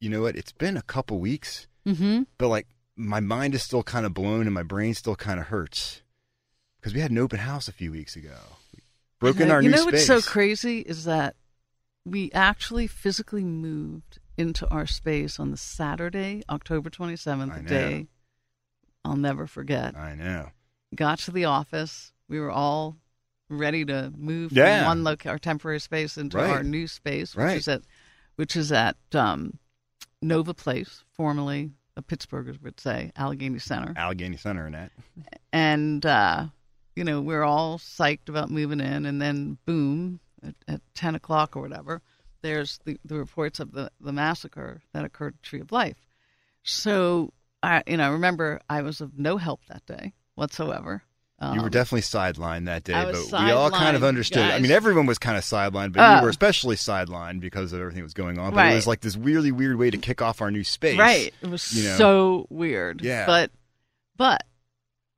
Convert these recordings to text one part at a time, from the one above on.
You know what? It's been a couple weeks, Mm-hmm. but like my mind is still kind of blown and my brain still kind of hurts because we had an open house a few weeks ago. We broke in our you know space. what's so crazy is that we actually physically moved into our space on the Saturday, October 27th, the day I'll never forget. I know. Got to the office. We were all ready to move Yeah. from one loc- our temporary space into Right. our new space, which Right. is at which is at um, Nova Place, formerly Pittsburghers would say Allegheny Center. Allegheny Center and that. and uh, you know we're all psyched about moving in, and then boom, at, at ten o'clock or whatever, there's the, the reports of the the massacre that occurred at Tree of Life. So I, you know, remember I was of no help that day whatsoever. You were Um, definitely sidelined that day, but we all kind of understood. I mean, everyone was kind of sidelined, but Oh. we were especially sidelined because of everything that was going on. But Right. it was like this really weird way to kick off our new space. Right. It was you know? so weird. Yeah. But but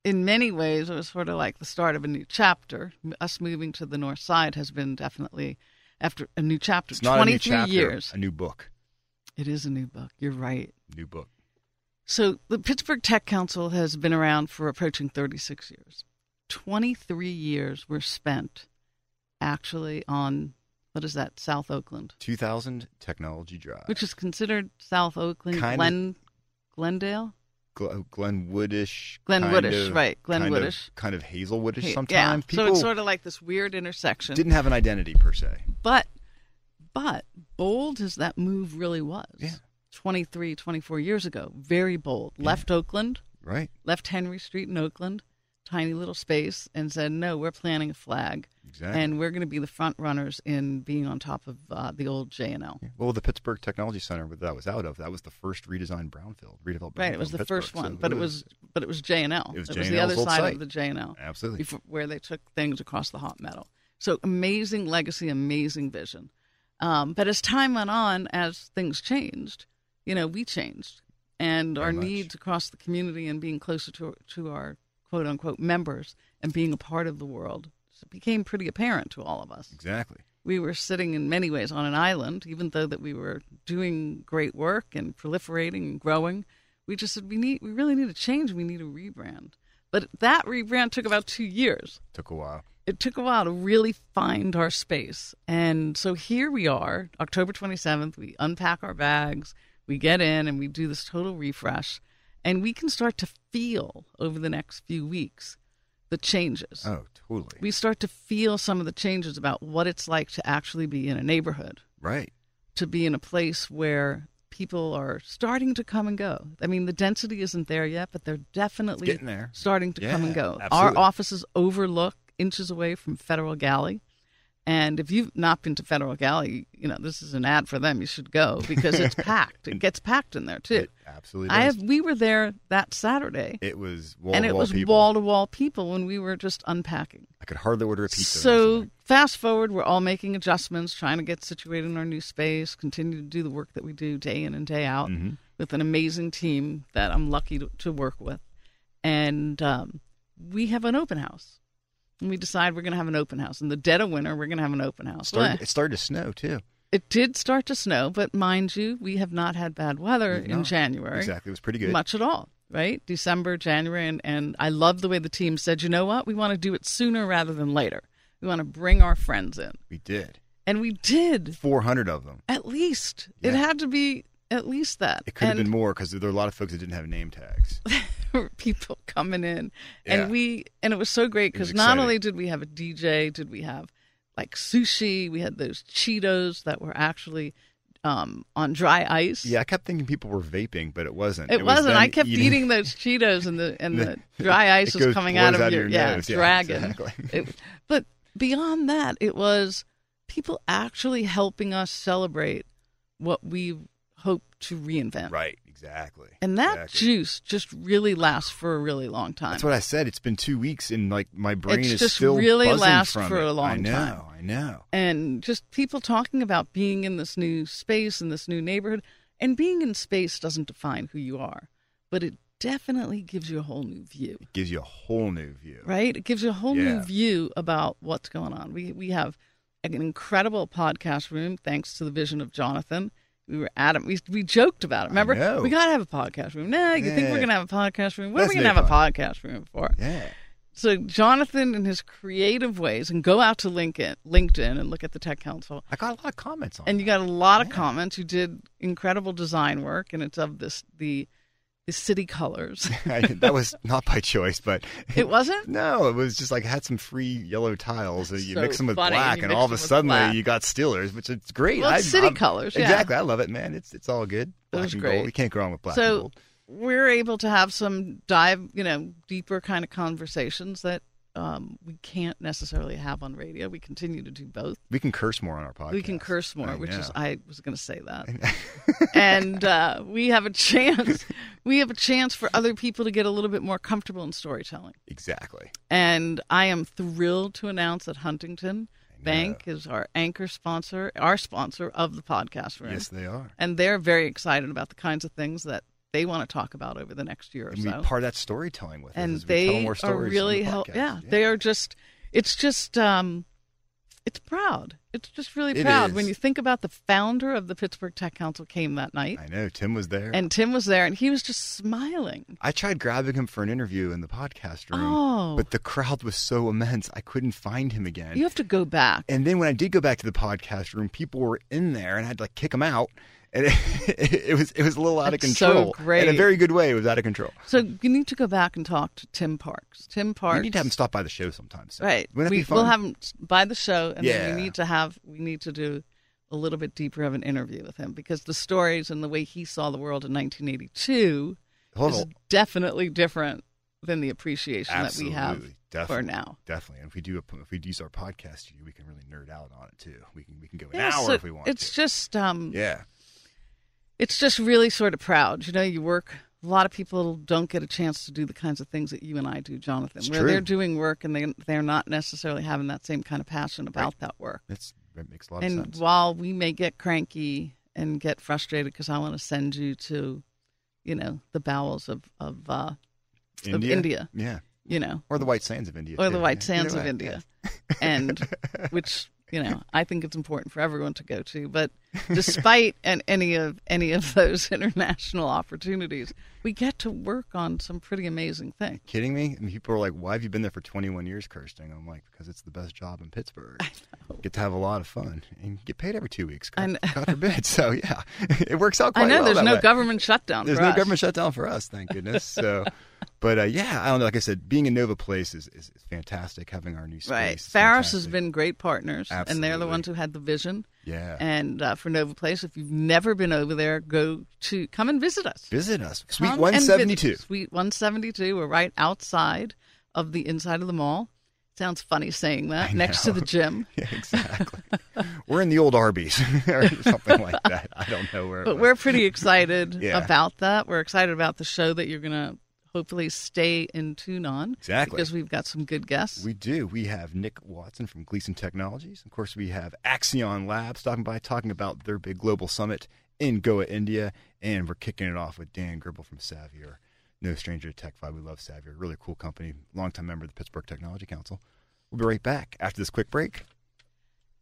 in many ways it was sort of like the start of a new chapter. Us moving to the north side has been definitely after a new chapter. It's not a new chapter, years. a new book. It is a new book. You're right. New book. So the Pittsburgh Tech Council has been around for approaching 36 years. 23 years were spent actually on what is that? South Oakland, 2000 Technology Drive. which is considered South Oakland, Kinda- Glen Glendale. Gl- oh, Glenwoodish. Glenwoodish, kind of- right, kind of- Glenwoodish. Kind of, Hazelwoodish sometimes. Yeah. People so it's sort of like this weird intersection. didn't have an identity per se. but but bold as that move really was. Yeah. 23, 24 years ago. Very bold. Left Oakland, Right. left Henry Street in Oakland, tiny little space, and said, no, we're planting a flag. Exactly. And we're going to be the front runners in being on top of uh, the old J&L. Well, the Pittsburgh Technology Center that that was out of, that was the first redesigned brownfield, redeveloped brownfield Right, it was the first one, So but it was but it was J and L. It was the other side site. of the J and L. Absolutely. before, where they took things across the hot metal. So amazing legacy, amazing vision. Um, but as time went on, as things changed, you know, we changed, and Very our much. needs across the community and being closer to to our quote unquote members and being a part of the world became pretty apparent to all of us. Exactly. We were sitting in many ways on an island, even though that we were doing great work and proliferating and growing. We just said we need, we really need a change. We need a rebrand. But that rebrand took about two years Took a while. it took a while to really find our space. And so here we are, October 27th. We unpack our bags, we get in, and we do this total refresh. And we can start to feel over the next few weeks the changes. Oh, totally. We start to feel some of the changes about what it's like to actually be in a neighborhood, right. to be in a place where people are starting to come and go. I mean, the density isn't there yet, but they're definitely getting there. starting to come and go. absolutely. Our offices overlook inches away from Federal Galley. And if you've not been to Federal Galley, you know, this is an ad for them. You should go because it's packed. It gets packed in there too. It absolutely I does. have we were there that Saturday It was wall and it was wall to wall people when we were just unpacking. I could hardly order a pizza. So fast forward, we're all making adjustments, trying to get situated in our new space, continue to do the work that we do day in and day out Mm-hmm. with an amazing team that I'm lucky to, to work with. And um, we have an open house. And we decide we're going to have an open house. In the dead of winter, we're going to have an open house. started, Well, it started to snow too. it did start to snow, but mind you, we have not had bad weather in not. January. Exactly. It was pretty good. Much at all, right? December, January, and, and I love the way the team said, you know what? We want to do it sooner rather than later. We want to bring our friends in. We did. And we did 400 of them. at least. It had to be at least that. It could have been more because there were a lot of folks that didn't have name tags. were people coming in Yeah. and we and it was so great because not only did we have a dj did we have like sushi we had those cheetos that were actually um, on dry ice Yeah, I kept thinking people were vaping, but it wasn't. it, was wasn't them i kept eating, those cheetos and the and the dry ice was goes- coming out of out your, your yeah nose. Yeah, dragon exactly. It- but beyond that it was people actually helping us celebrate what we hope to reinvent Right, exactly. and that Exactly. juice just really lasts for a really long time That's what I said. It's been two weeks, and like my brain It's is just still really lasts for it. a long time. I know, time. I know. and just people talking about being in this new space in this new neighborhood and being in space doesn't define who you are but it definitely gives you a whole new view It gives you a whole new view. right it gives you a whole new view about what's going on we we have an incredible podcast room thanks to the vision of jonathan we were it. We, we joked about it. Remember, we gotta have a podcast room. No, you think we're gonna have a podcast room? What are we gonna have a podcast room for? Yeah. So Jonathan, in his creative ways, and go out to LinkedIn, LinkedIn, and look at the Tech Council. I got a lot of comments on And it. you got a lot of comments. You did incredible design work, and it's of this the the city colors. That was not by choice, but It wasn't? No, it was just like it had some free yellow tiles. and you So mix them with black, You and all of a sudden you got Steelers, which is great. Well, I- city I'm- colors, yeah. Exactly, I love it, man. It's it's all good. Black was and great. gold. You can't go wrong with black and so gold. we're able to have some dive, you know, deeper kind of conversations that um, we can't necessarily have on radio. We continue to do both. We can curse more on our podcast. We can curse more, I which is. I was going to say that. and uh, we have a chance. We have a chance for other people to get a little bit more comfortable in storytelling. exactly. And I am thrilled to announce that Huntington Bank is our anchor sponsor, our sponsor of the podcast room. Yes, they are. And they're very excited about the kinds of things that they want to talk about over the next year or And so. part of that storytelling with us and as we tell they more are really help. podcast. Yeah, they are just. It's just. um It's proud. It's just really proud when you think about the founder of the Pittsburgh Tech Council came that night, I know Tim was there, and Tim was there, and he was just smiling. I tried grabbing him for an interview in the podcast room, Oh. but the crowd was so immense I couldn't find him again. You have to go back. And then when I did go back to the podcast room, people were in there, and I had to like kick them out. And it, it was it was a little out of That's so control. great. In a very good way, it was out of control. So you need to go back and talk to Tim Parks. Tim Parks. We need to have him stop by the show sometime. soon. Right. We? We'll have him by the show, and then we need to have we need to do a little bit deeper of an interview with him because the stories and the way he saw the world in 1982 Hold is on. definitely different than the appreciation Absolutely. that we have Definitely. for now. Definitely. And if we do a, if we use our podcast we can really nerd out on it too. We can we can go an Yeah, hour so if we want It's to. just um, yeah. It's just really sort of proud. You know, you work. A lot of people don't get a chance to do the kinds of things that you and I do, Jonathan. It's where true. they're doing work and they they're not necessarily having that same kind of passion about that work. It's it makes a lot of sense. And while we may get cranky and get frustrated because I want to send you to, you know, the bowels of of, uh, of India, Yeah. you know, Or the White Sands of India. or too. the White. Sands of India, and which you know I think it's important for everyone to go to. But despite an, any of any of those international opportunities, we get to work on some pretty amazing things. Kidding me? And people are like, "Why have you been there for 21 years, Kirsten?" I'm like, "Because it's the best job in Pittsburgh. Get to have a lot of fun and get paid every two weeks. God. God forbid. So yeah, it works out quite I know well there's no way. government shutdown. There's no us. government shutdown for us, thank goodness. So, but uh, yeah, I don't know. Like I said, being in Nova Place is, is, is fantastic. Having our new space, Right. is Faros has been great partners, and they're the ones who had the vision. Yeah. And uh, for Nova Place, if you've never been over there, go to come and visit us. Visit us, Suite Come 172. us. Suite 172. We're right outside of the inside of the mall. Sounds funny saying that. Next to the gym. Yeah, exactly. we're in the old Arby's or something like that. I don't know where. But we're pretty excited Yeah. about that. We're excited about the show that you're going to hopefully stay in tune on. Exactly. Because we've got some good guests. We do. We have Nick Watson from Gleason Technologies. Of course, we have Accion Labs stopping by talking about their big global summit in Goa, India. And we're kicking it off with Dan Gribble from Savvior. No stranger to Tech Vibe. We love Savvior. Really cool company. Longtime member of the Pittsburgh Technology Council. We'll be right back after this quick break.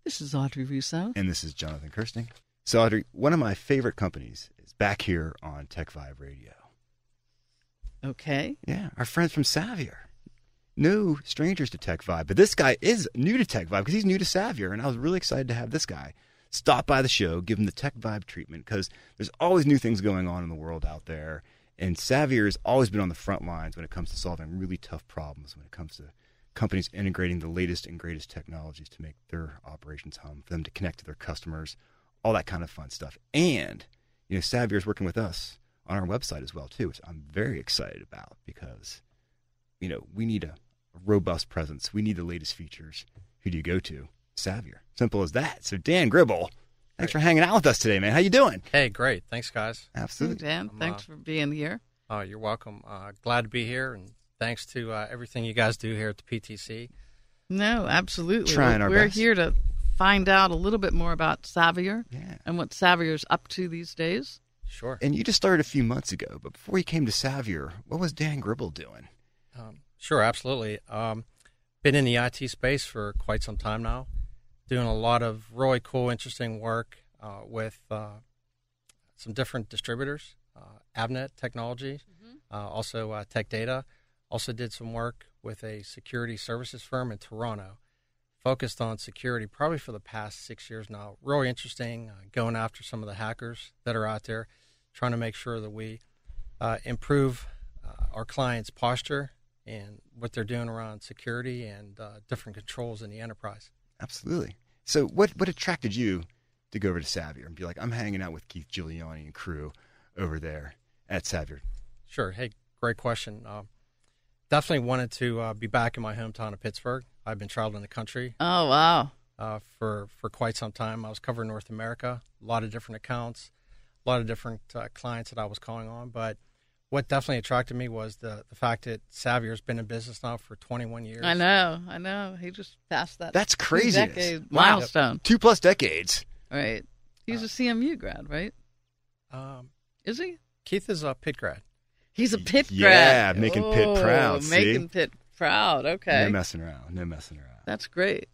this is Audrey Russo. And this is Jonathan Kersting. So, Audrey, one of my favorite companies is back here on Tech Vibe Radio. Okay. Yeah, our friends from Savvior. no strangers to Tech Vibe, but this guy is new to Tech Vibe because he's new to Savvior, and I was really excited to have this guy stop by the show, give him the Tech Vibe treatment because there's always new things going on in the world out there, and Savvior has always been on the front lines when it comes to solving really tough problems when it comes to companies integrating the latest and greatest technologies to make their operations hum, for them to connect to their customers, all that kind of fun stuff. And you know, Savvior is working with us on our website as well too, which I'm very excited about because you know we need a, a robust presence. We need the latest features. Who do you go to? Savvior. Simple as that. So Dan Gribble, thanks for hanging out with us today, man. How you doing? Hey, great. Thanks, guys. Absolutely. Hey, Dan, I'm, thanks uh, for being here. Oh, you're welcome. Uh, glad to be here, and thanks to uh, everything you guys do here at the PTC. No, absolutely. Trying We're- our We're best. here to find out a little bit more about Savvior Yeah. and what Savvior's up to these days. Sure. And you just started a few months ago, but before you came to Savvior, what was Dan Gribble doing? Um, sure, absolutely. Um, been in the IT space for quite some time now, doing a lot of really cool, interesting work uh, with uh, some different distributors, uh, Avnet Technology, uh, also uh, Tech Data. Also did some work with a security services firm in Toronto, focused on security probably for the past six years now. Really interesting, uh, going after some of the hackers that are out there, trying to make sure that we uh, improve uh, our clients' posture and what they're doing around security and uh, different controls in the enterprise. Absolutely. So, what what attracted you to go over to Savvior and be like, I'm hanging out with Keith Giuliani and crew over there at Savvior? Sure. Hey, great question. Uh, definitely wanted to uh, be back in my hometown of Pittsburgh. I've been traveling the country Oh, wow. uh, for for quite some time. I was covering North America, a lot of different accounts, a lot of different uh, clients that I was calling on. But what definitely attracted me was the the fact that Savvior's been in business now for 21 years. I know, I know. He just passed that That's crazy. decade Wow. milestone. Two plus decades. Right. He's Uh, a CMU grad, right? Um, Is he? Keith is a Pitt grad. He's a pit Yeah, grad. making Pitt Oh, proud, see? Making Pitt proud. Okay. No messing around. No messing around. That's great.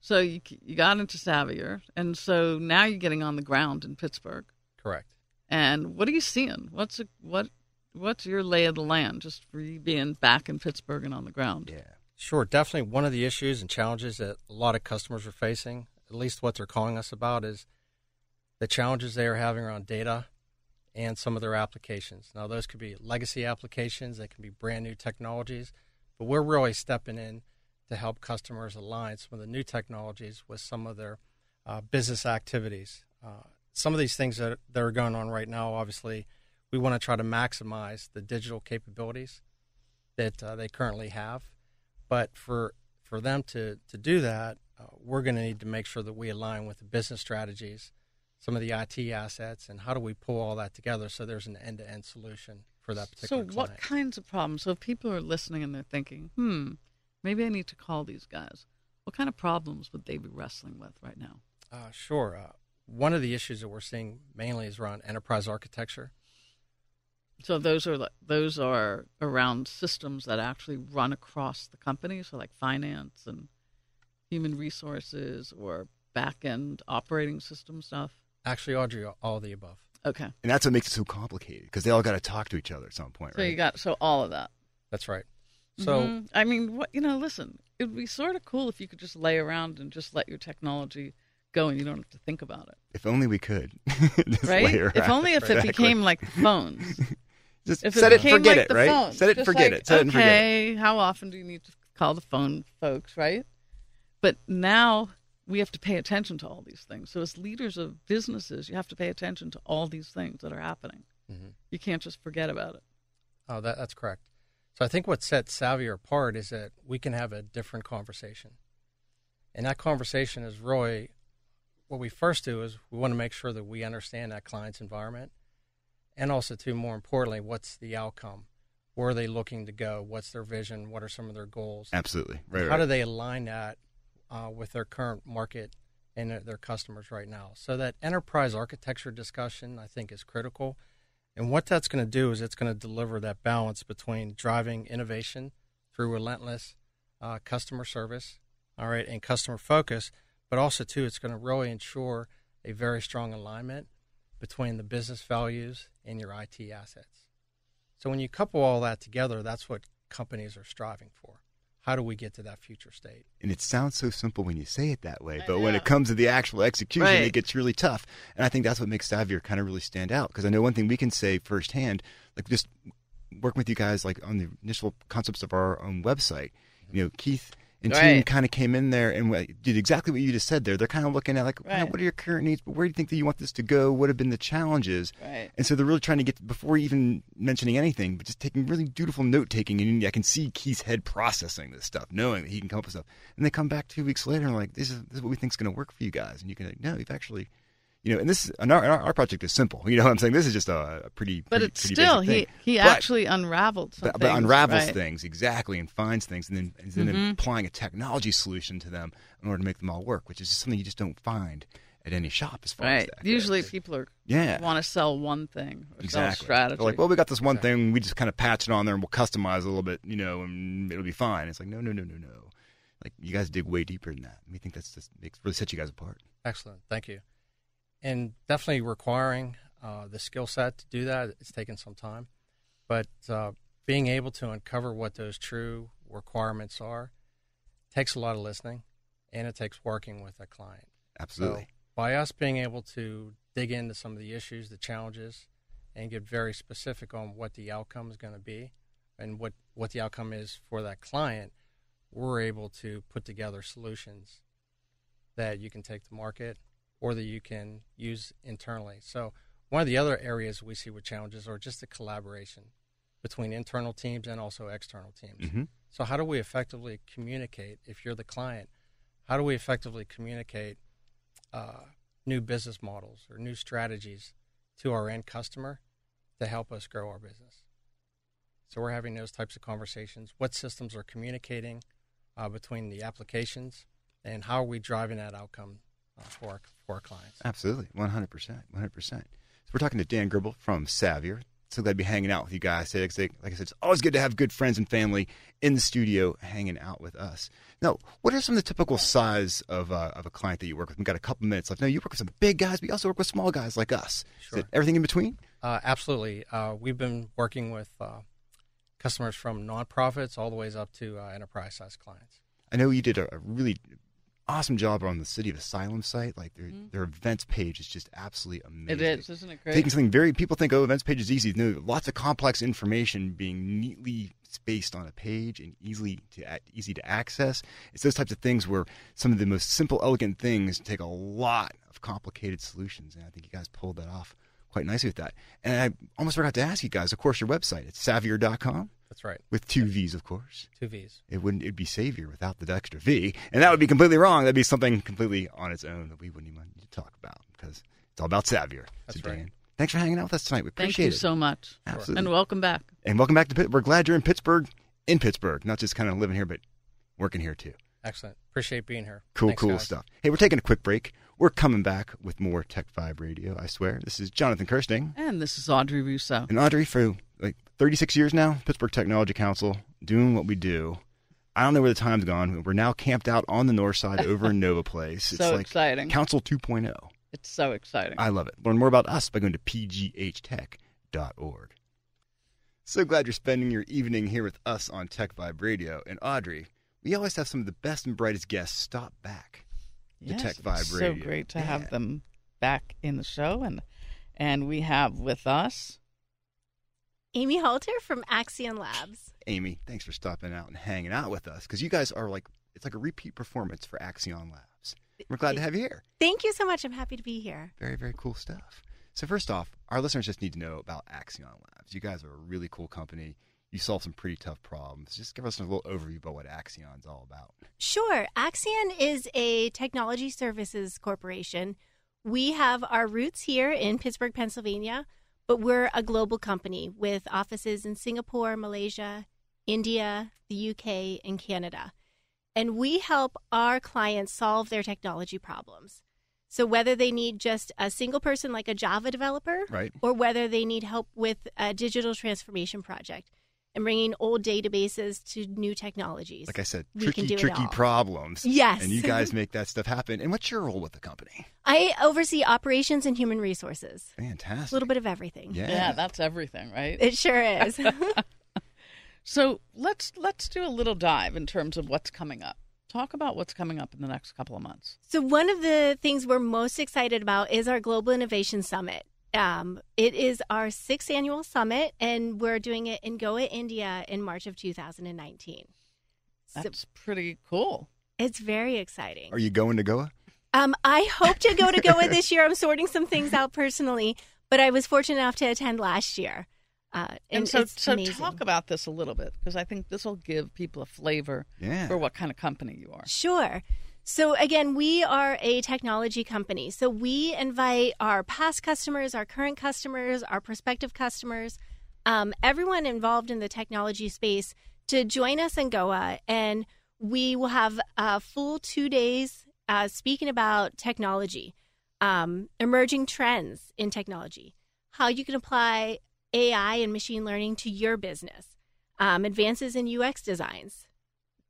So you you got into Savvior, and so now you're getting on the ground in Pittsburgh. Correct. And what are you seeing? What's a, what what's your lay of the land just for you being back in Pittsburgh and on the ground? Yeah. Sure, definitely one of the issues and challenges that a lot of customers are facing, at least what they're calling us about, is the challenges they are having around data and some of their applications. Now, those could be legacy applications, they can be brand new technologies, but we're really stepping in to help customers align some of the new technologies with some of their uh, business activities. Uh, some of these things that, that are going on right now, obviously, we want to try to maximize the digital capabilities that uh, they currently have. But for for them to to do that, uh, we're going to need to make sure that we align with the business strategies, some of the IT assets, and how do we pull all that together so there's an end to end solution for that particular So particular what kinds of problems? So if people are listening and they're thinking, hmm, maybe I need to call these guys. What kind of problems would they be wrestling with right now? Uh, sure. Uh, one of the issues that we're seeing mainly is around enterprise architecture. So those are those are around systems that actually run across the company, so like finance and human resources or back end operating system stuff. Actually, Audrey, all of the above. Okay. And that's what makes it so complicated because they all got to talk to each other at some point, right? So right? you got so all of that. That's right. So Mhm. I mean, what you know, listen, it would be sort of cool if you could just lay around and just let your technology go, and you don't have to think about it, if only we could. Just right? lay If around. only if it Exactly. became like phones. Just If set it, became forget like it, the right? phone, Set it, just forget like, it. Set it and forget it. okay, how often do you need to call the phone, folks? Right? But now we have to pay attention to all these things. So as leaders of businesses, you have to pay attention to all these things that are happening. Mhm. You can't just forget about it. Oh, that, that's correct. So I think what sets Savvior apart is that we can have a different conversation. And that conversation is really what we first do is we want to make sure that we understand that client's environment and also too more importantly what's the outcome where are they looking to go what's their vision what are some of their goals Absolutely. Right, how right. do they align that uh, with their current market and their, their customers right now? So that enterprise architecture discussion, I think, is critical. And what that's going to do is it's going to deliver that balance between driving innovation through relentless uh, customer service, all right, and customer focus, but also too, it's going to really ensure a very strong alignment between the business values and your IT assets. So when you couple all that together, that's what companies are striving for how do we get to that future state? And it sounds so simple when you say it that way, but when it comes to the actual execution, Right. it gets really tough. And I think that's what makes Savvior kind of really stand out. Because I know one thing we can say firsthand, like just working with you guys, like on the initial concepts of our own website. Mm-hmm. You know, Keith and team kind of came in there and did exactly what you just said there. They're kind of looking at like, "Wow, Right. what are your current needs, but where do you think that you want this to go? What have been the challenges? Right. And so they're really trying to get before even mentioning anything, but just taking really dutiful note taking. And I can see Keith's head processing this stuff, knowing that he can come up with stuff. And they come back two weeks later and like, this is, this is what we think is going to work for you guys. And you can like, no, you've actually, you know, and this and our, our, our project is simple. You know what I'm saying? This is just a, a pretty, But pretty, it's pretty still basic he thing. he But- actually unraveled some but, but unravels right? things exactly and finds things and then and then Mhm. applying a technology solution to them in order to make them all work, which is just something you just don't find at any shop as far as Right. that goes. Usually people are Yeah. want to sell one thing or sell Exactly. strategy. They're like, well, we got this one thing. We just kind of patch it on there and we'll customize a little bit, you know, and it'll be fine. It's like, no, no, no, no, no. Like you guys dig way deeper than that. We think that's just makes really set you guys apart. Excellent. Thank you. And definitely requiring uh, the skill set to do that, it's taken some time. But uh, being able to uncover what those true requirements are takes a lot of listening and it takes working with a client. Absolutely. So by us being able to dig into some of the issues, the challenges, and get very specific on what the outcome is going to be and what, what the outcome is for that client, we're able to put together solutions that you can take to market or that you can use internally. So one of the other areas we see with challenges are just the collaboration between internal teams and also external teams. Mhm. So how do we effectively communicate if you're the client? How do we effectively communicate uh, new business models or new strategies to our end customer to help us grow our business? So we're having those types of conversations. What systems are communicating uh, between the applications, and how are we driving that outcome uh, for our, for our clients? Absolutely. 100%. 100%. So we're talking to Dan Gribble from Savvior. So glad to be hanging out with you guys today. 'cause they- Like I said, it's always good to have good friends and family in the studio hanging out with us. Now, what are some of the typical size of, uh, of a client that you work with? We've got a couple minutes left. Now, you work with some big guys, but you also work with small guys like us. Sure. Everything in between? Uh, absolutely. Uh, we've been working with uh, customers from nonprofits all the ways up to uh, enterprise size clients. I know you did a, a really awesome job on the City of Asylum site. Like their, Mm-hmm. their events page is just absolutely amazing. It is, isn't it great? Taking something very people think, oh, events page is easy. No, lots of complex information being neatly spaced on a page and easily to easy to access. It's those types of things where some of the most simple, elegant things take a lot of complicated solutions, and I think you guys pulled that off quite nicely with that. And I almost forgot to ask you guys, of course, your website. It's savvior.com That's right. with two V's, of course. Two V's. It wouldn't. It'd be Savior without the extra V, and that would be completely wrong. That'd be something completely on its own that we wouldn't even need to talk about because it's all about Savior. That's so, right. Dan, thanks for hanging out with us tonight. We appreciate Thank you it. so much. Absolutely. And welcome back. And welcome back to Pitt. We're glad you're in Pittsburgh, in Pittsburgh, not just kind of living here, but working here too. Excellent. Appreciate being here. Cool, Thanks, cool guys. stuff. Hey, we're taking a quick break. We're coming back with more Tech Vibe Radio. I swear. This is Jonathan Kersting And this is Audrey Russo. and Audrey for like 36 years now. Pittsburgh Technology Council, doing what we do. I don't know where the time's gone. We're now camped out on the north side over in Nova Place. It's So like exciting. Council 2.0. It's so exciting. I love it. Learn more about us by going to pghtech.org. So glad you're spending your evening here with us on Tech Vibe Radio. And Audrey, we always have some of the best and brightest guests stop back to Yes, Tech Vibe it's Radio. So great to Yeah. have them back in the show, and and we have with us Amy Halter from Accion Labs. Amy, thanks for stopping out and hanging out with us because you guys are like, it's like a repeat performance for Accion Labs. We're glad to have you here. Thank you so much. I'm happy to be here. Very, very cool stuff. So first off, our listeners just need to know about Accion Labs. You guys are a really cool company. You solve some pretty tough problems. Just give us a little overview about what Accion's all about. Sure. Accion is a technology services corporation. We have our roots here in Pittsburgh, Pennsylvania, but we're a global company with offices in Singapore, Malaysia, India, the UK, and Canada. And we help our clients solve their technology problems. So whether they need just a single person like a Java developer, Right. or whether they need help with a digital transformation project and bringing old databases to new technologies. Like I said, we tricky, can do tricky problems. Yes. And you guys make that stuff happen. And what's your role with the company? I oversee operations and human resources. Fantastic. A little bit of everything. Yeah. yeah, that's everything, right? It sure is. So let's let's do a little dive in terms of what's coming up. Talk about what's coming up in the next couple of months. So, one of the things we're most excited about is our Global Innovation Summit. Um, it is our sixth annual summit, and we're doing it in Goa, India in March of 2019. That's so, pretty cool. It's very exciting. Are you going to Goa? Um, I hope to go to Goa this year. I'm sorting some things out personally, but I was fortunate enough to attend last year. Uh, and, and, so, so amazing. talk about this a little bit because I think this will give people a flavor yeah. for what kind of company you are. Sure. So again, we are a technology company. So we invite our past customers, our current customers, our prospective customers, um, everyone involved in the technology space to join us in Goa, and we will have a full two days uh, speaking about technology, um, emerging trends in technology, how you can apply AI and machine learning to your business, um, advances in UX designs,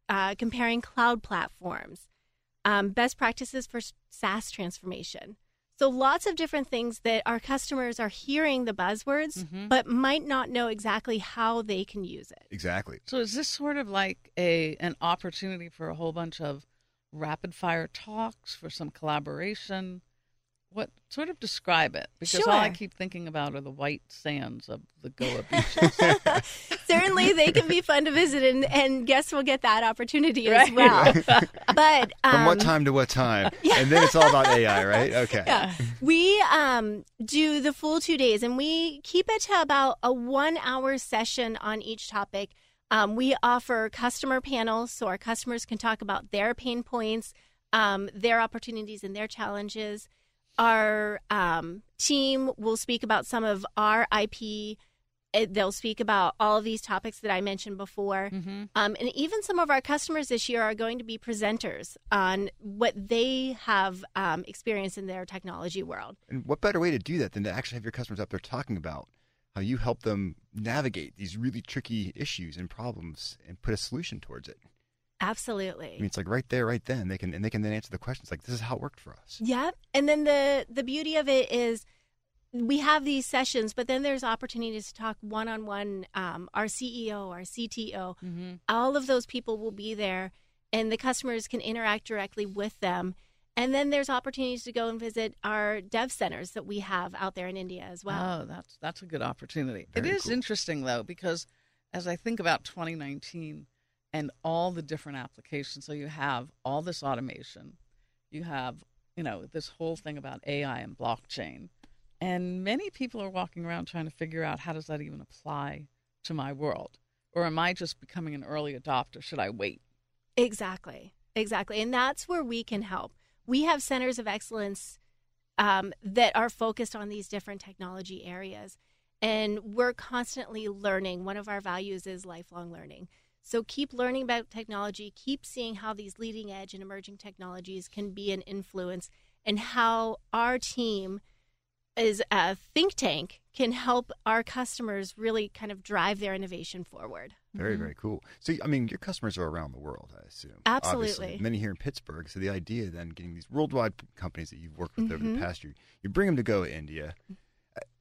uh, comparing cloud platforms, um, best practices for SaaS transformation. So, lots of different things that our customers are hearing the buzzwords, mm-hmm. but might not know exactly how they can use it. Exactly. So, is this sort of like a an opportunity for a whole bunch of rapid fire talks for some collaboration? What sort of describe it? Because sure. all I keep thinking about are the white sands of the Goa beaches. Certainly, they can be fun to visit, and, and guests will get that opportunity right. as well. but um, from what um, time to what time? Yeah. And then it's all about AI, right? Okay. Yeah. We um, do the full two days, and we keep it to about a one-hour session on each topic. Um, we offer customer panels, so our customers can talk about their pain points, um, their opportunities, and their challenges. Our um, team will speak about some of our IP. They'll speak about all of these topics that I mentioned before. Mm-hmm. Um, and even some of our customers this year are going to be presenters on what they have um, experienced in their technology world. And what better way to do that than to actually have your customers up there talking about how you help them navigate these really tricky issues and problems and put a solution towards it? Absolutely. I mean, it's like right there, right then. They can and they can then answer the questions like, "This is how it worked for us." Yeah, and then the the beauty of it is we have these sessions, but then there's opportunities to talk one on one. Our CEO, our CTO, mm-hmm. all of those people will be there, and the customers can interact directly with them. And then there's opportunities to go and visit our dev centers that we have out there in India as well. Oh, that's that's a good opportunity. Very it is cool. interesting though because as I think about 2019 and all the different applications. So you have all this automation, you have, you know, this whole thing about AI and blockchain. And many people are walking around trying to figure out how does that even apply to my world? Or am I just becoming an early adopter? Should I wait? Exactly. Exactly. And that's where we can help. We have centers of excellence um, that are focused on these different technology areas. And we're constantly learning. One of our values is lifelong learning. So keep learning about technology, keep seeing how these leading edge and emerging technologies can be an influence, and how our team is a think tank can help our customers really kind of drive their innovation forward. Very, mm-hmm. very cool. So, I mean, your customers are around the world, I assume. Absolutely. Obviously. Many here in Pittsburgh. So, the idea then getting these worldwide companies that you've worked with mm-hmm. over the Mm-hmm. past year, you bring them to go to India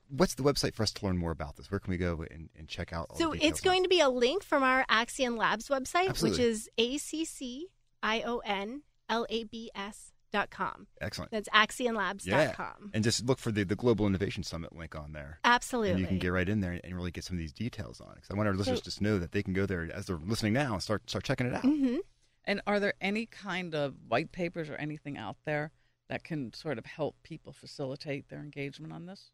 what's the website for us to learn more about this? Where can we go and, and check out? so it's going to be a link from our Accion Labs website, Absolutely. which is a c c i o n l a b s dot com. Excellent. That's accionlabs.com. Yeah. And just look for the, the Global Innovation Summit link on there. Absolutely. And you can get right in there and really get some of these details on it. Because I want our listeners so, to know that they can go there as they're listening now and start start checking it out. Mm-hmm. And are there any kind of white papers or anything out there that can sort of help people facilitate their engagement on this?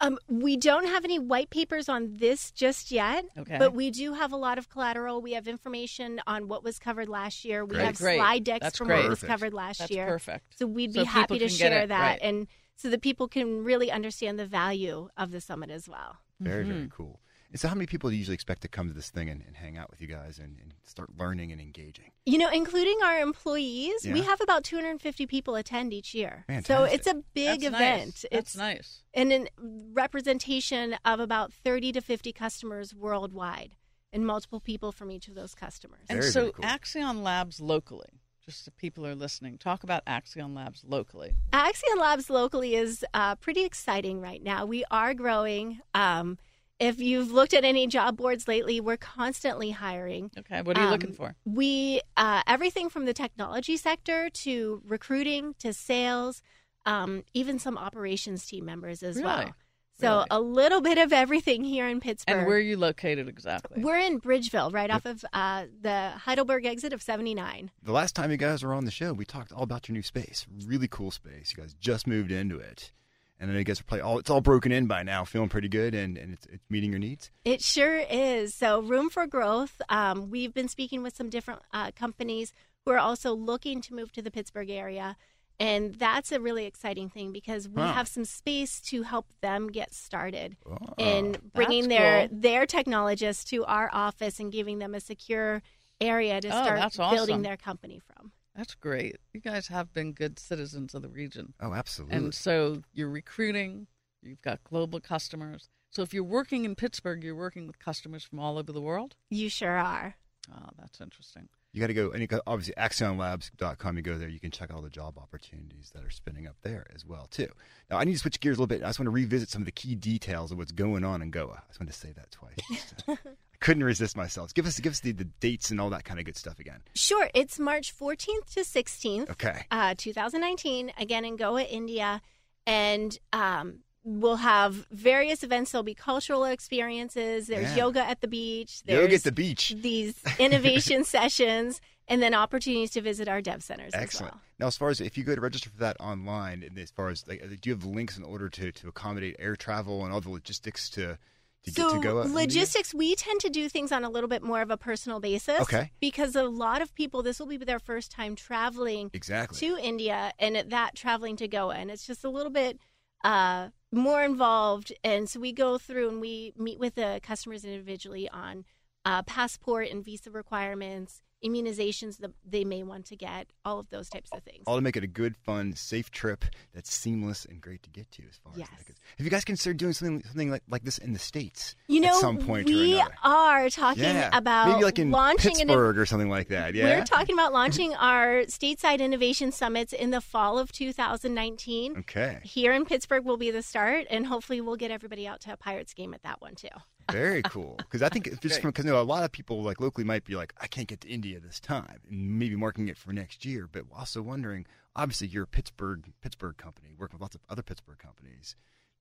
Um, we don't have any white papers on this just yet, okay. but we do have a lot of collateral. We have information on what was covered last year. We great. have great. slide decks That's from great. what was covered last That's year. perfect. So we'd be So happy to people can get share it, that, right. and so that people can really understand the value of the summit as well. Very, Mm-hmm. very cool. And so, how many people do you usually expect to come to this thing and, and hang out with you guys and, and start learning and engaging? You know, including our employees, we have about 250 people attend each year. So it's a big That's event. Nice. It's That's nice. and a representation of about 30 to 50 customers worldwide and multiple people from each of those customers. And Very, so very cool. Accion Labs locally, just so people are listening, talk about Accion Labs locally. Accion Labs locally is uh, pretty exciting right now. We are growing. Um, if you've looked at any job boards lately, we're constantly hiring. Okay, what are you Um, looking for? We uh, everything from the technology sector to recruiting to sales, um, even some operations team members as Really? well. So Really? a little bit of everything here in Pittsburgh. And where are you located exactly? We're in Bridgeville, right off of uh, the Heidelberg exit of 79. The last time you guys were on the show, we talked all about your new space. Really cool space. You guys just moved into it. And I know you probably all it's all broken in by now, feeling pretty good and, and it's, it's meeting your needs. It sure is. So, room for growth. Um, we've been speaking with some different uh, companies who are also looking to move to the Pittsburgh area. And that's a really exciting thing because we Huh. have some space to help them get started Oh, in bringing their cool. their technologists to our office and giving them a secure area to Oh, start building awesome. their company from. That's great. You guys have been good citizens of the region. Oh, absolutely. And so you're recruiting, you've got global customers. So if you're working in Pittsburgh, you're working with customers from all over the world? You sure are. Oh, that's interesting. you got to go, and you got, obviously, accionlabs.com. You go there, you can check out all the job opportunities that are spinning up there as well, too. Now, I need to switch gears a little bit. I just want to revisit some of the key details of what's going on in Goa. I just want to say that twice. Couldn't resist myself. Give us, give us the, the dates and all that kind of good stuff again. Sure. It's March 14th to 16th. Okay. uh, 2019, again in Goa, India. And um, we'll have various events. There'll be cultural experiences. There's Yeah. yoga at the beach. There's Yoga at the beach. These innovation sessions, and then opportunities to visit our dev centers Excellent. as well. Now, as far as if you go to register for that online, and as far as like, do you have links in order to, to accommodate air travel and all the logistics to to so get to Goa? India? logistics, we tend to do things on a little bit more of a personal basis. Okay. Because a lot of people, this will be their first time traveling Exactly. to India, and at that traveling to Goa, and it's just a little bit uh, more involved. And so we go through and we meet with the customers individually on uh, passport and visa requirements, immunizations that they may want to get, all of those types of things. all to make it a good, fun, safe trip that's seamless and great to get to. As far Yes. as that goes. Have you guys considered doing something something like, like this in the states? You know, at some point we are talking yeah, about maybe like in launching an Pittsburgh or something like that. Yeah, We're talking about launching our stateside innovation summits in the fall of 2019. Okay, Here in Pittsburgh will be the start, and hopefully we'll get everybody out to a Pirates game at that one too. Very cool. Because I think just from because you know, a lot of people like locally might be like, I can't get to India this time, and maybe marking it for next year. But also wondering, obviously, you're a Pittsburgh Pittsburgh company working with lots of other Pittsburgh companies.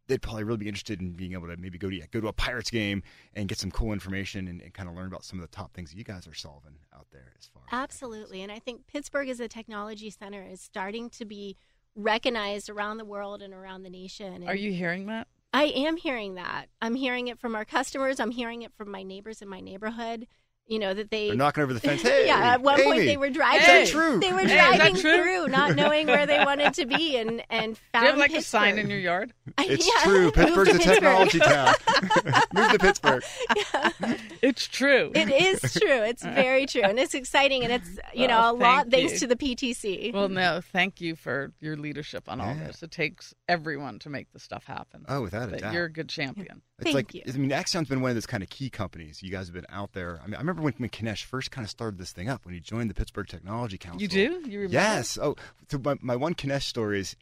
They'd probably really be interested in being able to maybe go to go to a Pirates game and get some cool information and, and kind of learn about some of the top things that you guys are solving out there as far. as Absolutely. And I think Pittsburgh as a technology center is starting to be recognized around the world and around the nation. And Are you hearing that? I am hearing that. I'm hearing it from our customers. I'm hearing it from my neighbors in my neighborhood. You know that they They're knocking over the fence. Hey, yeah, at one point they were driving. Is that true? They were Hey, is that driving true? through, not knowing where they wanted to be, and and Do found you have like a sign in your yard? It's Yeah. true. Move Pittsburgh's to a technology town. Move to Pittsburgh. It's true. It is true. It's very true, and it's exciting, and it's you know Well, a lot thank thanks you. to the PTC. Well, no, thank you for your leadership on all Yeah. this. It takes everyone to make this stuff happen. Oh, without a But doubt. You're a good champion. It's Thank like you. I mean, Accion's been one of those kind of key companies. You guys have been out there. I mean, I remember when, when Kinesh first kind of started this thing up when he joined the Pittsburgh Technology Council. You do? You remember? Yes. Oh, so my, my one Kinesh story is,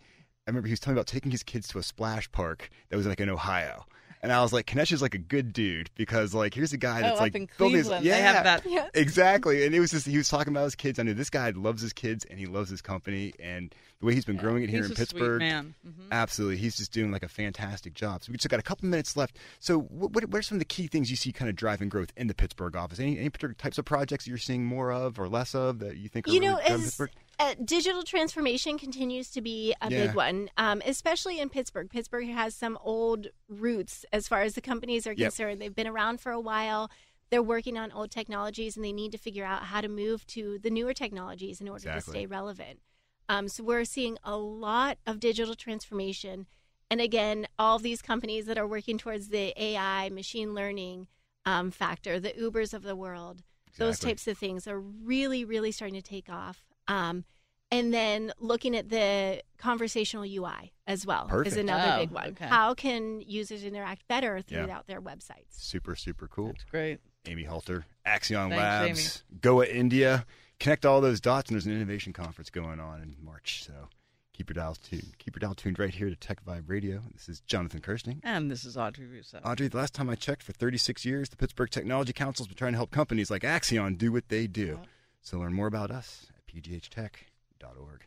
I remember he was telling me about taking his kids to a splash park that was like in Ohio. And I was like, Kinesh is like a good dude because like here's a guy that's Oh, like building his- yeah, they have that- Yeah. exactly. And it was just he was talking about his kids. I knew this guy loves his kids and he loves his company and the way he's been growing it here in Pittsburgh. man. Mhm. Absolutely, he's just doing like a fantastic job. So we just got a couple minutes left. So what, what, what are some of the key things you see kind of driving growth in the Pittsburgh office? Any any particular types of projects you're seeing more of or less of that you think are you really know, as Pittsburgh? Uh, digital transformation continues to be a Yeah. big one, um, especially in Pittsburgh. Pittsburgh has some old roots as far as the companies are Yep. concerned. They've been around for a while. They're working on old technologies, and they need to figure out how to move to the newer technologies in order Exactly. to stay relevant. Um, so we're seeing a lot of digital transformation, and again, all these companies that are working towards the AI, machine learning um, factor, the Ubers of the world, those types of things are really, really starting to take off. Um, and then looking at the conversational UI as well Perfect. is another Oh, big one. okay. How can users interact better Yeah. throughout their websites? Super super cool. That's great. Amy Halter, Accion Thanks, Labs, Goa India. Connect all those dots, and there's an innovation conference going on in March. So Keep your dials tuned. Keep your dial tuned right here to Tech Vibe Radio. This is Jonathan Kersting. And this is Audrey Russo. Audrey, the last time I checked, for 36 years, the Pittsburgh Technology Council has been trying to help companies like Accion do what they do. So learn more about us at pghtech.org.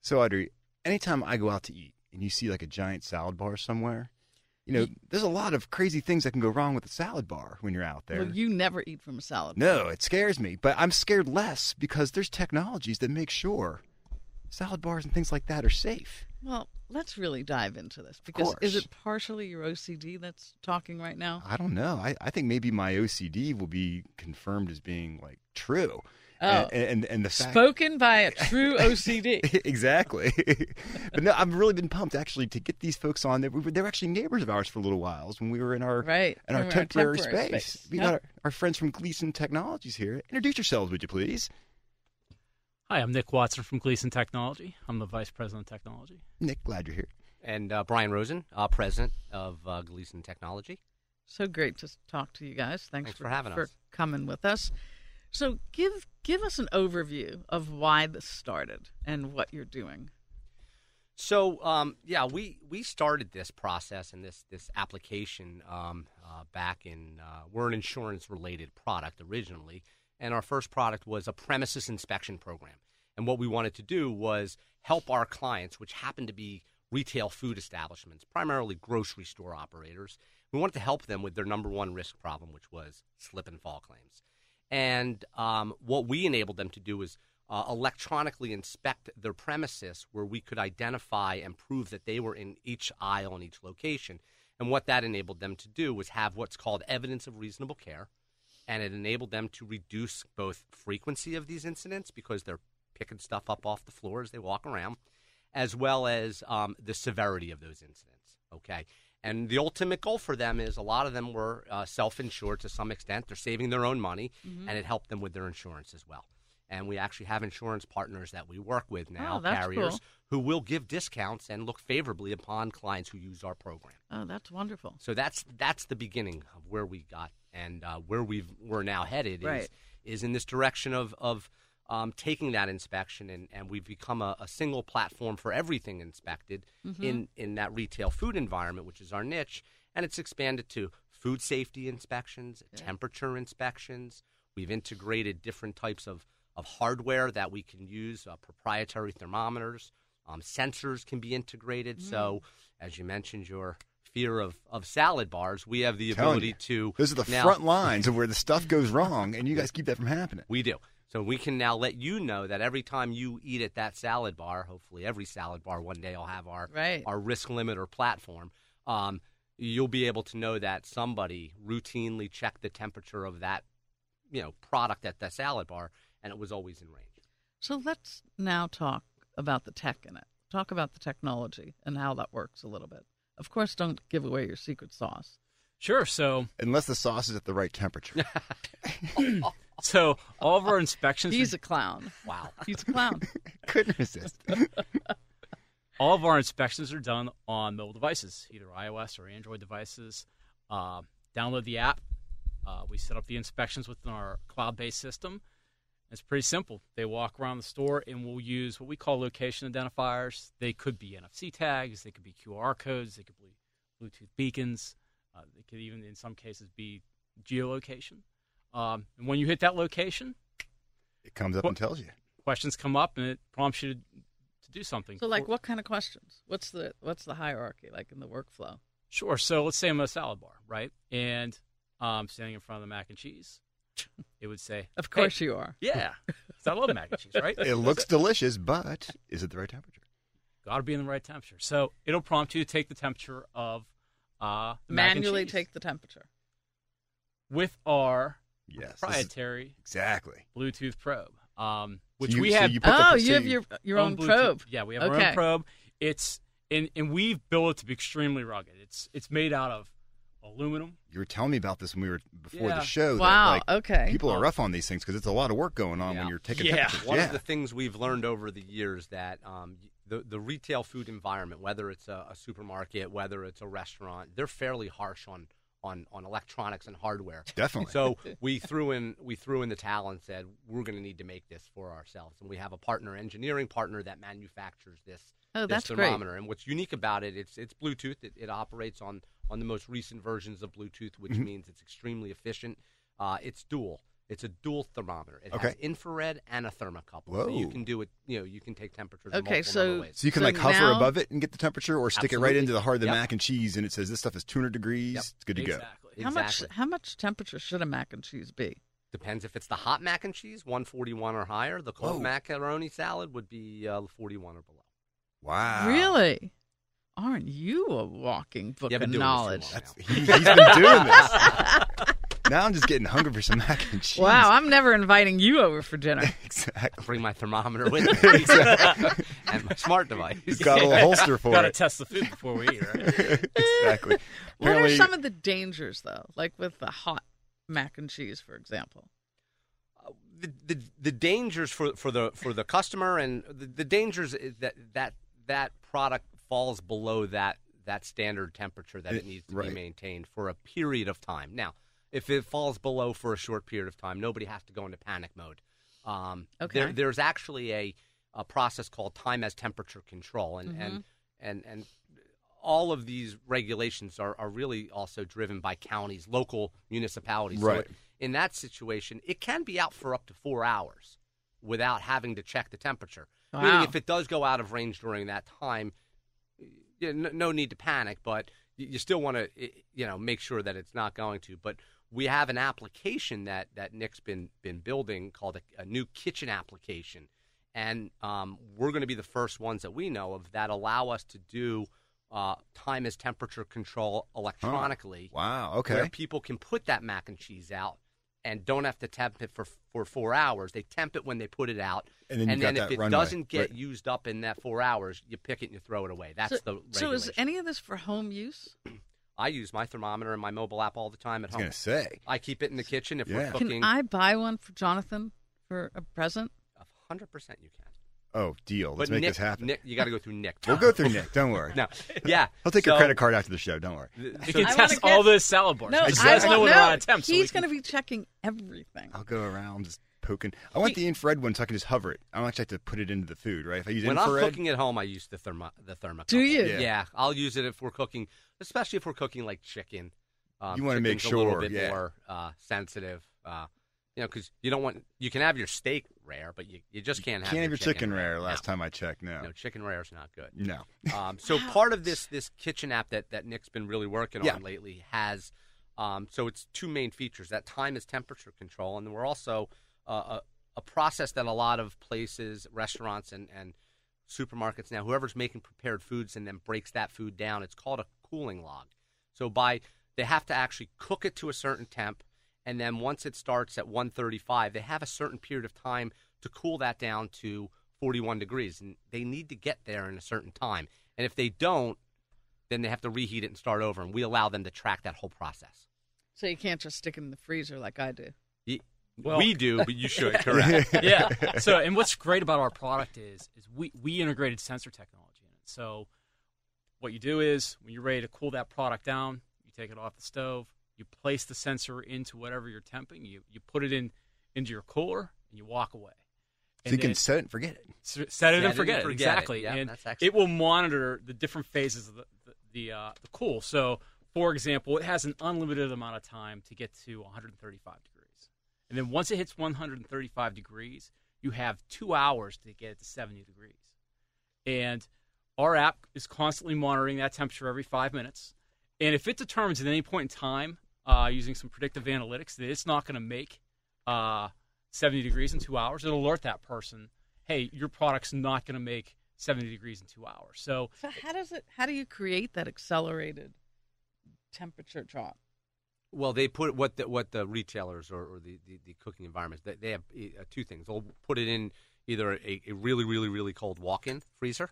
So, Audrey, anytime I go out to eat and you see like a giant salad bar somewhere, you know, there's a lot of crazy things that can go wrong with a salad bar when you're out there. Well, you never eat from a salad. Bar. No, it scares me, but I'm scared less because there's technologies that make sure salad bars and things like that are safe. Well, let's really dive into this because is it partially your OCD that's talking right now? I don't know. I, I think maybe my OCD will be confirmed as being like true. Oh. and, and and the fact Spoken by a true OCD. exactly. but no, I've really been pumped actually to get these folks on. They were, they were actually neighbors of ours for a little whiles when we were in our Right, in our when we were in temporary, temporary space. space. We Yep. got our, our friends from Gleason Technologies here. Introduce yourselves, would you please? Hi, I'm Nick Watson from Gleason Technology. I'm the Vice President of Technology. Nick, glad you're here. And uh, Brian Rosen, uh, President of uh, Gleason Technology. So great to talk to you guys. Thanks, Thanks for having us. For coming with us. So give give us an overview of why this started and what you're doing. So um, yeah, we, we started this process and this this application um, uh, back in uh, we're an insurance related product originally, and our first product was a premises inspection program. And what we wanted to do was help our clients, which happened to be retail food establishments, primarily grocery store operators. We wanted to help them with their number one risk problem, which was slip and fall claims. And um, what we enabled them to do is uh, electronically inspect their premises where we could identify and prove that they were in each aisle in each location. And what that enabled them to do was have what's called evidence of reasonable care. And it enabled them to reduce both frequency of these incidents because they're picking stuff up off the floor as they walk around, as well as um, the severity of those incidents. Okay. And the ultimate goal for them is a lot of them were uh, self insured to some extent. They're saving their own money, Mhm. and it helped them with their insurance as well. And we actually have insurance partners that we work with now, Oh, carriers, cool. who will give discounts and look favorably upon clients who use our program. Oh, that's wonderful. So that's that's the beginning of where we got and uh, where we've we're now headed is is in this direction of of um, taking that inspection and, and we've become a, a single platform for everything inspected Mhm. in in that retail food environment, which is our niche, and it's expanded to food safety inspections, temperature inspections. We've integrated different types of of hardware that we can use, uh, proprietary thermometers. Um, sensors can be integrated. So, as you mentioned, your fear of, of salad bars, we have the Telling ability you. to. Those are the now- front lines of where the stuff goes wrong, and you guys keep that from happening. We do. So we can now let you know that every time you eat at that salad bar, hopefully every salad bar one day will have our Right. our RiskLimiter platform. Um, you'll be able to know that somebody routinely checked the temperature of that, you know, product at the salad bar, and it was always in range. So let's now talk about the tech in it. Talk about the technology and how that works a little bit. Of course, don't give away your secret sauce. Sure. So, unless the sauce is at the right temperature. so all of our inspections. He's a clown. Wow. He's a clown. Couldn't resist. all of our inspections are done on mobile devices, either iOS or Android devices. Uh, download the app. Uh, we set up the inspections within our cloud-based system. It's pretty simple. They walk around the store, and we'll use what we call location identifiers. They could be NFC tags, they could be QR codes, they could be Bluetooth beacons. Uh, they could even, in some cases, be geolocation. Um, and when you hit that location, it comes up and tells you. Questions come up, and it prompts you to, to do something. So, like, what kind of questions? What's the what's the hierarchy like in the workflow? Sure. So let's say I'm at a salad bar, right? And I'm standing in front of the mac and cheese. It would say, Of course "Hey, you are." Yeah, I love mac and cheese, right? It looks delicious, but is it the right temperature? Got to be in the right temperature. So it'll prompt you to take the temperature of uh, the mac and Manually take the temperature. with our Yes, this is- proprietary exactly Bluetooth probe, um, which you- we so have. you put the- Oh, so you have your your own Bluetooth- probe. Yeah, we have our own probe. It's and and we've built it to be extremely rugged. It's it's made out of aluminum. You were telling me about this when we were before Yeah. the show. Wow, That, like, okay. People are rough on these things because it's a lot of work going on when you're taking temperatures. One yeah. of the things we've learned over the years that um, the the retail food environment, whether it's a, a supermarket, whether it's a restaurant, they're fairly harsh on on on electronics and hardware. Definitely. So we threw in we threw in the towel and said we're going to need to make this for ourselves, and we have a partner engineering partner that manufactures this. Oh, this that's great. thermometer. And what's unique about it, it's it's Bluetooth. It, it operates on on the most recent versions of Bluetooth, which Mhm. means it's extremely efficient. Uh, it's dual. It's a dual thermometer. It Okay. has infrared and a thermocouple. So you can do it. You know, you can take temperatures. Okay, so- ways. So you can So like hover now- above it and get the temperature, or stick it right into the heart of the Yep. mac and cheese, and it says this stuff is 200 degrees. Yep. It's good to go. Exactly. How much? How much temperature should a mac and cheese be? Depends if it's the hot mac and cheese, 141 or higher. The cold Whoa. macaroni salad would be uh, 41 or below. Wow. Really? Aren't you a walking book Yeah, of doing this too knowledge? he, he's been doing this. now I'm just getting hungry for some mac and cheese. Wow, I'm never inviting you over for dinner. exactly. Bring my thermometer with me Exactly. and my smart device. He's got a little holster for Got to it. test the food before we eat, right? exactly. What are some of the dangers, though? Like with the hot mac and cheese, for example. Uh, the, the the dangers for, for the for the customer and the, the dangers is that that that product falls below that that standard temperature that it It- needs to right. be maintained for a period of time. Now, if it falls below for a short period of time, nobody has to go into panic mode. Um, Okay. there, there's actually a, a process called time as temperature control, and Mm-hmm. and and and all of these regulations are, are really also driven by counties, local municipalities. Right. it- in that situation, it can be out for up to four hours without having to check the temperature. Meaning, Wow. if it does go out of range during that time, no, no need to panic, but you you still want to, you know, make sure that it's not going to. But we have an application that that Nick's been been building called a, a new kitchen application, and um, we're going to be the first ones that we know of that allow us to do uh, time as temperature control electronically. Wow. Okay. Where people can put that mac and cheese out and don't have to temp it for for four hours. They temp it when they put it out, And then you've got if it runway. doesn't get Right. used up in that four hours, you pick it and you throw it away. That's so, the so is any of this for home use? I use my thermometer and my mobile app all the time at I was home. gonna say. I keep it in the kitchen if Yeah. we're cooking. Can I buy one for Jonathan for a present? hundred percent, you can. Oh, deal. Let's but make Nick, this happen. Nick, you got to go through Nick. We'll go through Nick. Don't worry. no, yeah, He'll take your credit card after the show. Don't worry. You so- can I test wanna all get- the salad bars. No, Let Exactly. us I know want, when no. they're on attempt. so He's can- going to be checking everything. I'll go around just poking. I want the infrared one so I can just hover it. I don't actually have to put it into the food, right? If I use When infrared, I'm cooking at home, I use the thermo the thermocouple. Do you? Yeah. Yeah. I'll use it if we're cooking, especially if we're cooking like chicken. Um, You wanna make chicken's a little sure, bit yeah. more uh, sensitive. Uh, you know, because you don't want you can have your steak rare, but you, you just can't have can't have your chicken rare. rare. Last No. time I checked, no. No, chicken rare is not good. No. Um, so part of this this kitchen app that, that Nick's been really working Yeah. on lately has um, so it's two main features. That time is temperature control, and we're also a, a process that a lot of places, restaurants, and, and supermarkets now, whoever's making prepared foods and then breaks that food down, it's called a cooling log. So by they have to actually cook it to a certain temp, and then once it starts at 135, they have a certain period of time to cool that down to 41 degrees, and they need to get there in a certain time. And if they don't, then they have to reheat it and start over, and we allow them to track that whole process. So you can't just stick it in the freezer like I do. Ye- Well- we do, but you should. Correct. yeah. So, and what's great about our product is is we we integrated sensor technology in it. So, what you do is when you're ready to cool that product down, you take it off the stove, you place the sensor into whatever you're temping, you you put it in into your cooler, and you walk away. So you can set it and forget it. Set it Set and forget it. forget it. Exactly. Yeah, and that's excellent. it will monitor the different phases of the the, the, uh, the cool. So, for example, it has an unlimited amount of time to get to 135 degrees, and then once it hits 135 degrees, you have two hours to get it to 70 degrees. And our app is constantly monitoring that temperature every five minutes. And if it determines at any point in time, uh, using some predictive analytics, that it's not going to make uh, 70 degrees in two hours, it'll alert that person, hey, your product's not going to make 70 degrees in two hours. So, So how does it? How do you create that accelerated temperature drop? Well, they put what the, what the retailers or, or the, the, the cooking environments they, they have uh, two things. They'll put it in either a, a really really really cold walk-in freezer,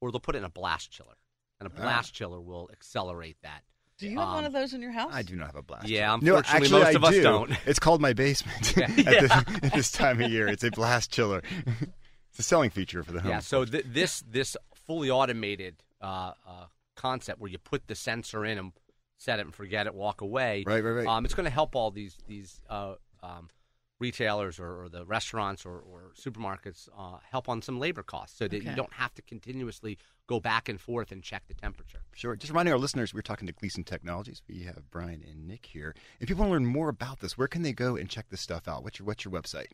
or they'll put it in a blast chiller, and a Ah. blast chiller will accelerate that. Do you have one Um, of those in your house? I do not have a blast. Yeah, chiller. No, actually, most I of us do. don't. It's called my basement at, this, at this time of year. It's a blast chiller. it's a selling feature for the home. Yeah. So th- this this fully automated uh, uh, concept where you put the sensor in and set it and forget it, walk away. Right, right, right. Um, it's going to help all these these uh, um, retailers or, or the restaurants or, or supermarkets uh, help on some labor costs, so that Okay. you don't have to continuously go back and forth and check the temperature. Sure. Just reminding our listeners, we're talking to Gleason Technologies. We have Brian and Nick here. If people want to learn more about this, where can they go and check this stuff out? What's your What's your website?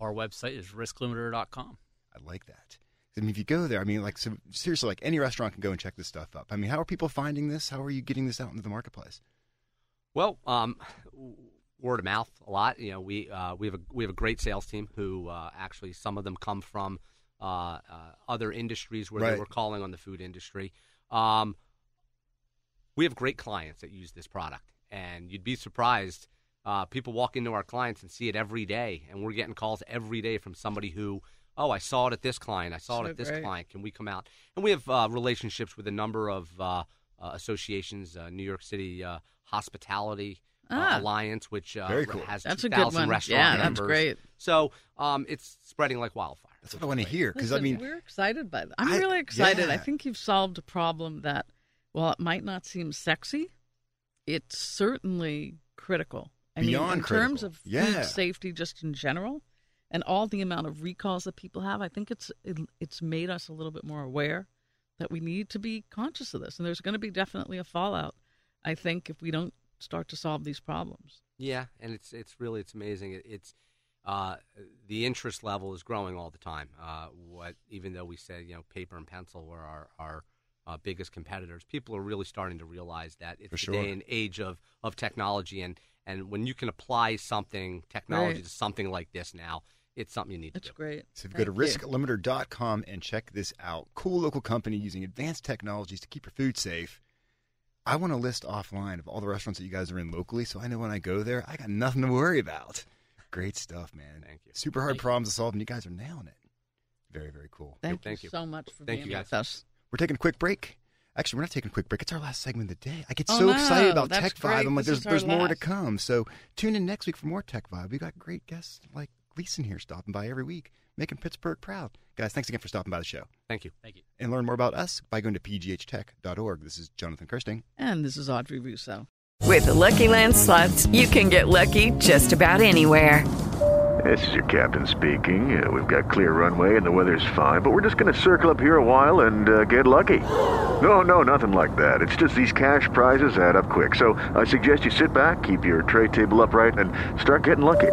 Our website is risklimiter.com. I like that. I mean, if you go there, I mean, like, so seriously, like any restaurant can go and check this stuff up. I mean, how are people finding this? How are you getting this out into the marketplace? Well, um, word of mouth a lot. You know, we uh, we have a we have a great sales team who uh, actually some of them come from uh, uh, other industries where Right. they were calling on the food industry. Um, we have great clients that use this product, and you'd be surprised. Uh, people walk into our clients and see it every day, and we're getting calls every day from somebody who, oh, I saw it at this client, I saw So it at this great. client. Can we come out? And we have uh, relationships with a number of uh, uh, associations, uh, New York City uh, Hospitality uh, Ah. Alliance, which uh, Very cool. has That's a good 2,000 one. restaurant Yeah, that's great. So um, it's spreading like wildfire. That's what I want to hear. Because I mean, we're excited by that. I'm I- really excited. I think you've solved a problem that, while it might not seem sexy, it's certainly critical. I mean, Beyond in terms of Yeah. food safety, just in general, and all the amount of recalls that people have, I think it's it, it's made us a little bit more aware that we need to be conscious of this. And there's going to be definitely a fallout. I think if we don't start to solve these problems. Yeah, and it's it's really it's amazing. It, it's uh, the interest level is growing all the time. Uh, what even though we said you know paper and pencil were our our uh, biggest competitors, people are really starting to realize that it's For the day and age of of technology, and and when you can apply something technology Right. to something like this now, it's something you need to It's do. great. So if you go to Thank you. risklimiter.com and check this out. Cool local company using advanced technologies to keep your food safe. I want a list offline of all the restaurants that you guys are in locally so I know when I go there, I got nothing to worry about. Great stuff, man. Thank you. Super hard Thank you. problems to solve, and you guys are nailing it. Very, very cool. Thank, Thank you you. so much for Thank being you, with guys. us. We're taking a quick break. Actually, we're not taking a quick break. It's our last segment of the day. I get Oh, so no, excited about that's TechVibe. I'm like, This there's, is our there's more to come. So tune in next week for more TechVibe. We got great guests like Gleason here stopping by every week, making Pittsburgh proud. Guys, thanks again for stopping by the show. Thank you. Thank you. And learn more about us by going to pghtech.org. This is Jonathan Kersting. And this is Audrey Russo. With the Lucky Land slots, you can get lucky just about anywhere. This is your captain speaking. Uh, we've got clear runway and the weather's fine, but we're just going to circle up here a while and uh, get lucky. No, no, nothing like that. It's just these cash prizes add up quick. So I suggest you sit back, keep your tray table upright, and start getting lucky.